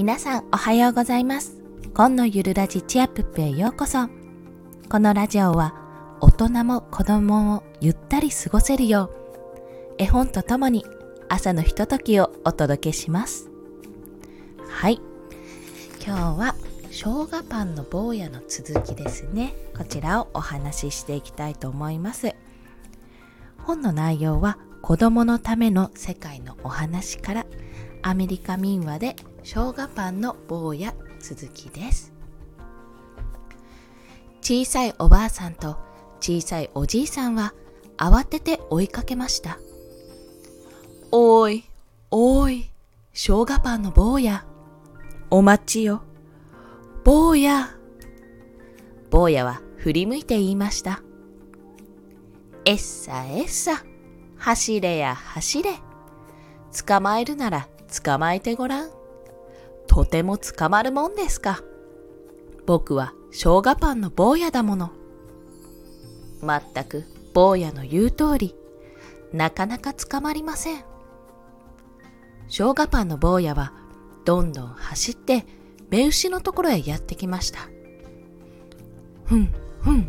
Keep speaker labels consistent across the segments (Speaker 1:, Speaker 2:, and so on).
Speaker 1: 皆さんおはようございます。今のゆるラジチアプップへようこそ。このラジオは大人も子供もゆったり過ごせるよう絵本とともに朝のひとときをお届けします。はい。今日は生姜パンの坊やの続きですね。こちらをお話ししていきたいと思います。本の内容は子供のための世界のお話からアメリカ民話で生姜パンの坊や続きです。小さいおばあさんと小さいおじいさんは慌てて追いかけました。おーいおーい生姜パンの坊や。お待ちよ。坊や。坊やは振り向いて言いました。えっさえっさ走れや走れ。捕まえるなら捕まえてごらんとても捕まるもんですか。僕は生姜パンの坊やだもの。まったく坊やの言う通りなかなか捕まりません。生姜パンの坊やはどんどん走って目牛のところへやってきました。ふんふん。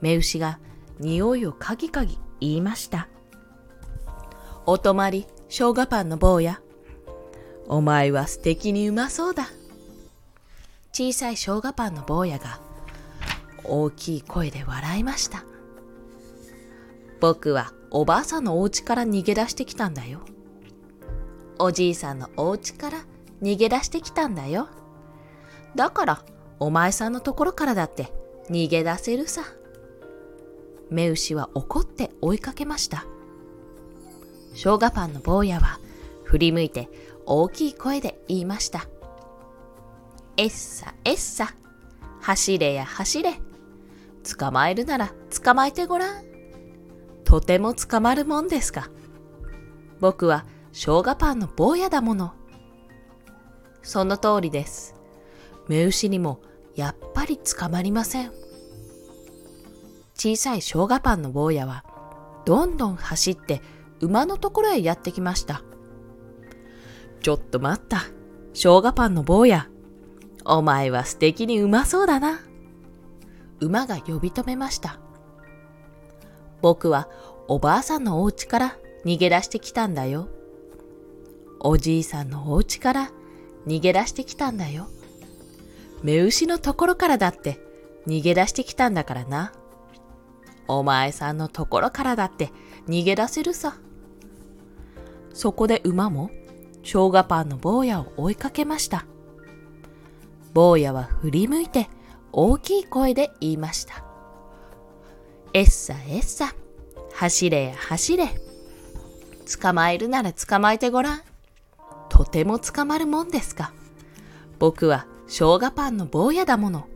Speaker 1: 目牛が匂いをかぎかぎ言いました。お泊まり生姜パンの坊や。お前は素敵にうまそうだ。小さい生姜パンの坊やが大きい声で笑いました。僕はおばあさんのお家から逃げ出してきたんだよ。おじいさんのお家から逃げ出してきたんだよ。だからお前さんのところからだって逃げ出せるさ。目牛は怒って追いかけました。生姜パンの坊やは振り向いて大きい声で言いました。えっさえっさ、走れや走れ。捕まえるなら捕まえてごらん。とても捕まるもんですか。僕は生姜パンの坊やだもの。その通りです。目牛にもやっぱり捕まりません。小さい生姜パンの坊やはどんどん走って馬のところへやってきました。ちょっと待った。生姜パンの坊や。お前は素敵にうまそうだな。馬が呼び止めました。僕はおばあさんのお家から逃げ出してきたんだよ。おじいさんのお家から逃げ出してきたんだよ。目牛のところからだって逃げ出してきたんだからな。お前さんのところからだって逃げ出せるさ。そこで馬も生姜パンの坊やを追いかけました。坊やは振り向いて大きい声で言いました。えっさえっさ、走れや走れ。捕まえるなら捕まえてごらん。とても捕まるもんですか。僕は生姜パンの坊やだもの。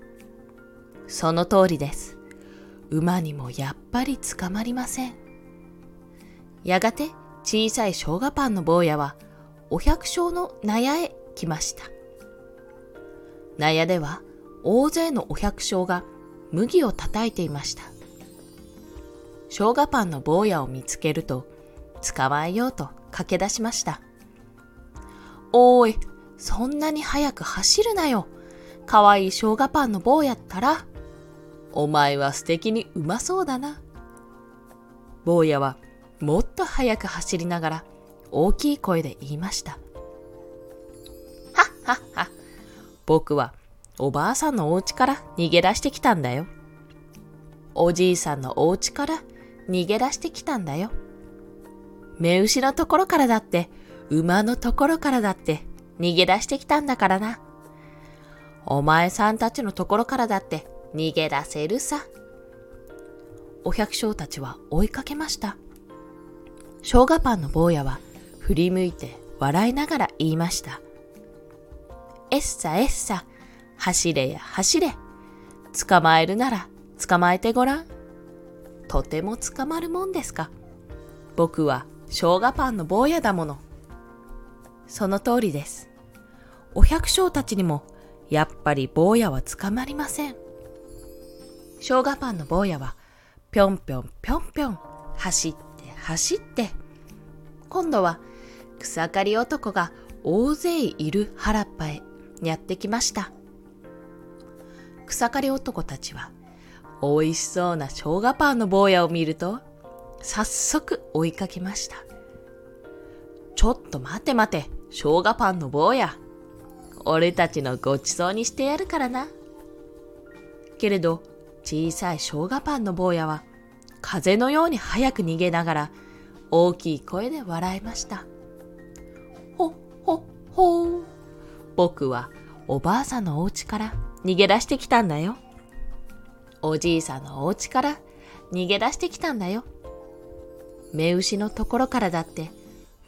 Speaker 1: その通りです。馬にもやっぱり捕まりません。やがて小さい生姜パンの坊やはお百姓の納屋へ来ました。納屋では大勢のお百姓が麦を叩いていました。生姜パンの坊やを見つけると捕まえようと駆け出しました。おーい、そんなに早く走るなよ。かわいい生姜パンの坊やったら。お前は素敵にうまそうだな。坊やはもっと早く走りながら大きい声で言いました。はっはっは。僕はおばあさんのお家から逃げ出してきたんだよ。おじいさんのお家から逃げ出してきたんだよ。目牛のところからだって、馬のところからだって逃げ出してきたんだからな。お前さんたちのところからだって逃げ出せるさ。お百姓たちは追いかけました。生姜パンの坊やは振り向いて笑いながら言いました。えっさえっさ、走れや走れ。捕まえるなら捕まえてごらん。とても捕まるもんですか。僕は生姜パンの坊やだもの。その通りです。お百姓たちにもやっぱり坊やは捕まりません。生姜パンの坊やはぴょんぴょんぴょんぴょん走って走って今度は草刈り男が大勢いる原っぱへやってきました。草刈り男たちは美味しそうな生姜パンの坊やを見ると早速追いかけました。ちょっと待て待て、生姜パンの坊や。俺たちのごちそうにしてやるからな。けれど、小さい生姜パンの坊やは、風のように早く逃げながら、大きい声で笑いました。ほっ、ほっ、ほう。僕はおばあさんのお家から逃げ出してきたんだよ。おじいさんのお家から逃げ出してきたんだよ。目牛のところからだって、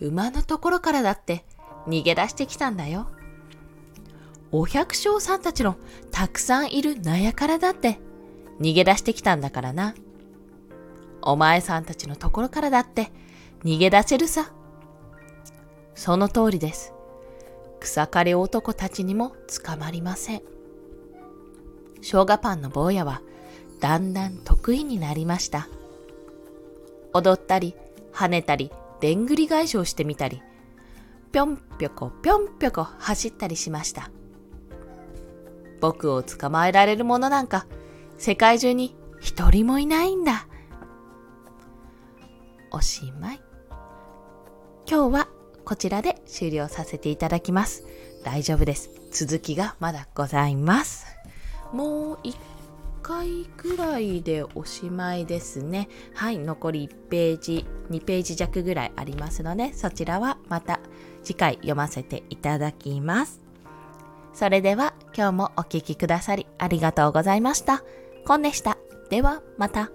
Speaker 1: 馬のところからだって逃げ出してきたんだよ。お百姓さんたちのたくさんいる納屋からだって逃げ出してきたんだからな。お前さんたちのところからだって逃げ出せるさ。その通りです。草刈り男たちにも捕まりません。生姜パンの坊やはだんだん得意になりました。踊ったり、跳ねたり、でんぐり返しをしてみたり、ぴょんぴょこぴょんぴょこ走ったりしました。僕を捕まえられる者なんか世界中に一人もいないんだ。おしまい。今日はこちらで終了させていただきます。大丈夫です。続きがまだございます。もう一回ぐらいでおしまいですね。はい、残り1ページ、2ページ弱ぐらいありますので、そちらはまた次回読ませていただきます。それでは今日もお聴きくださりありがとうございました。コンでした。ではまた。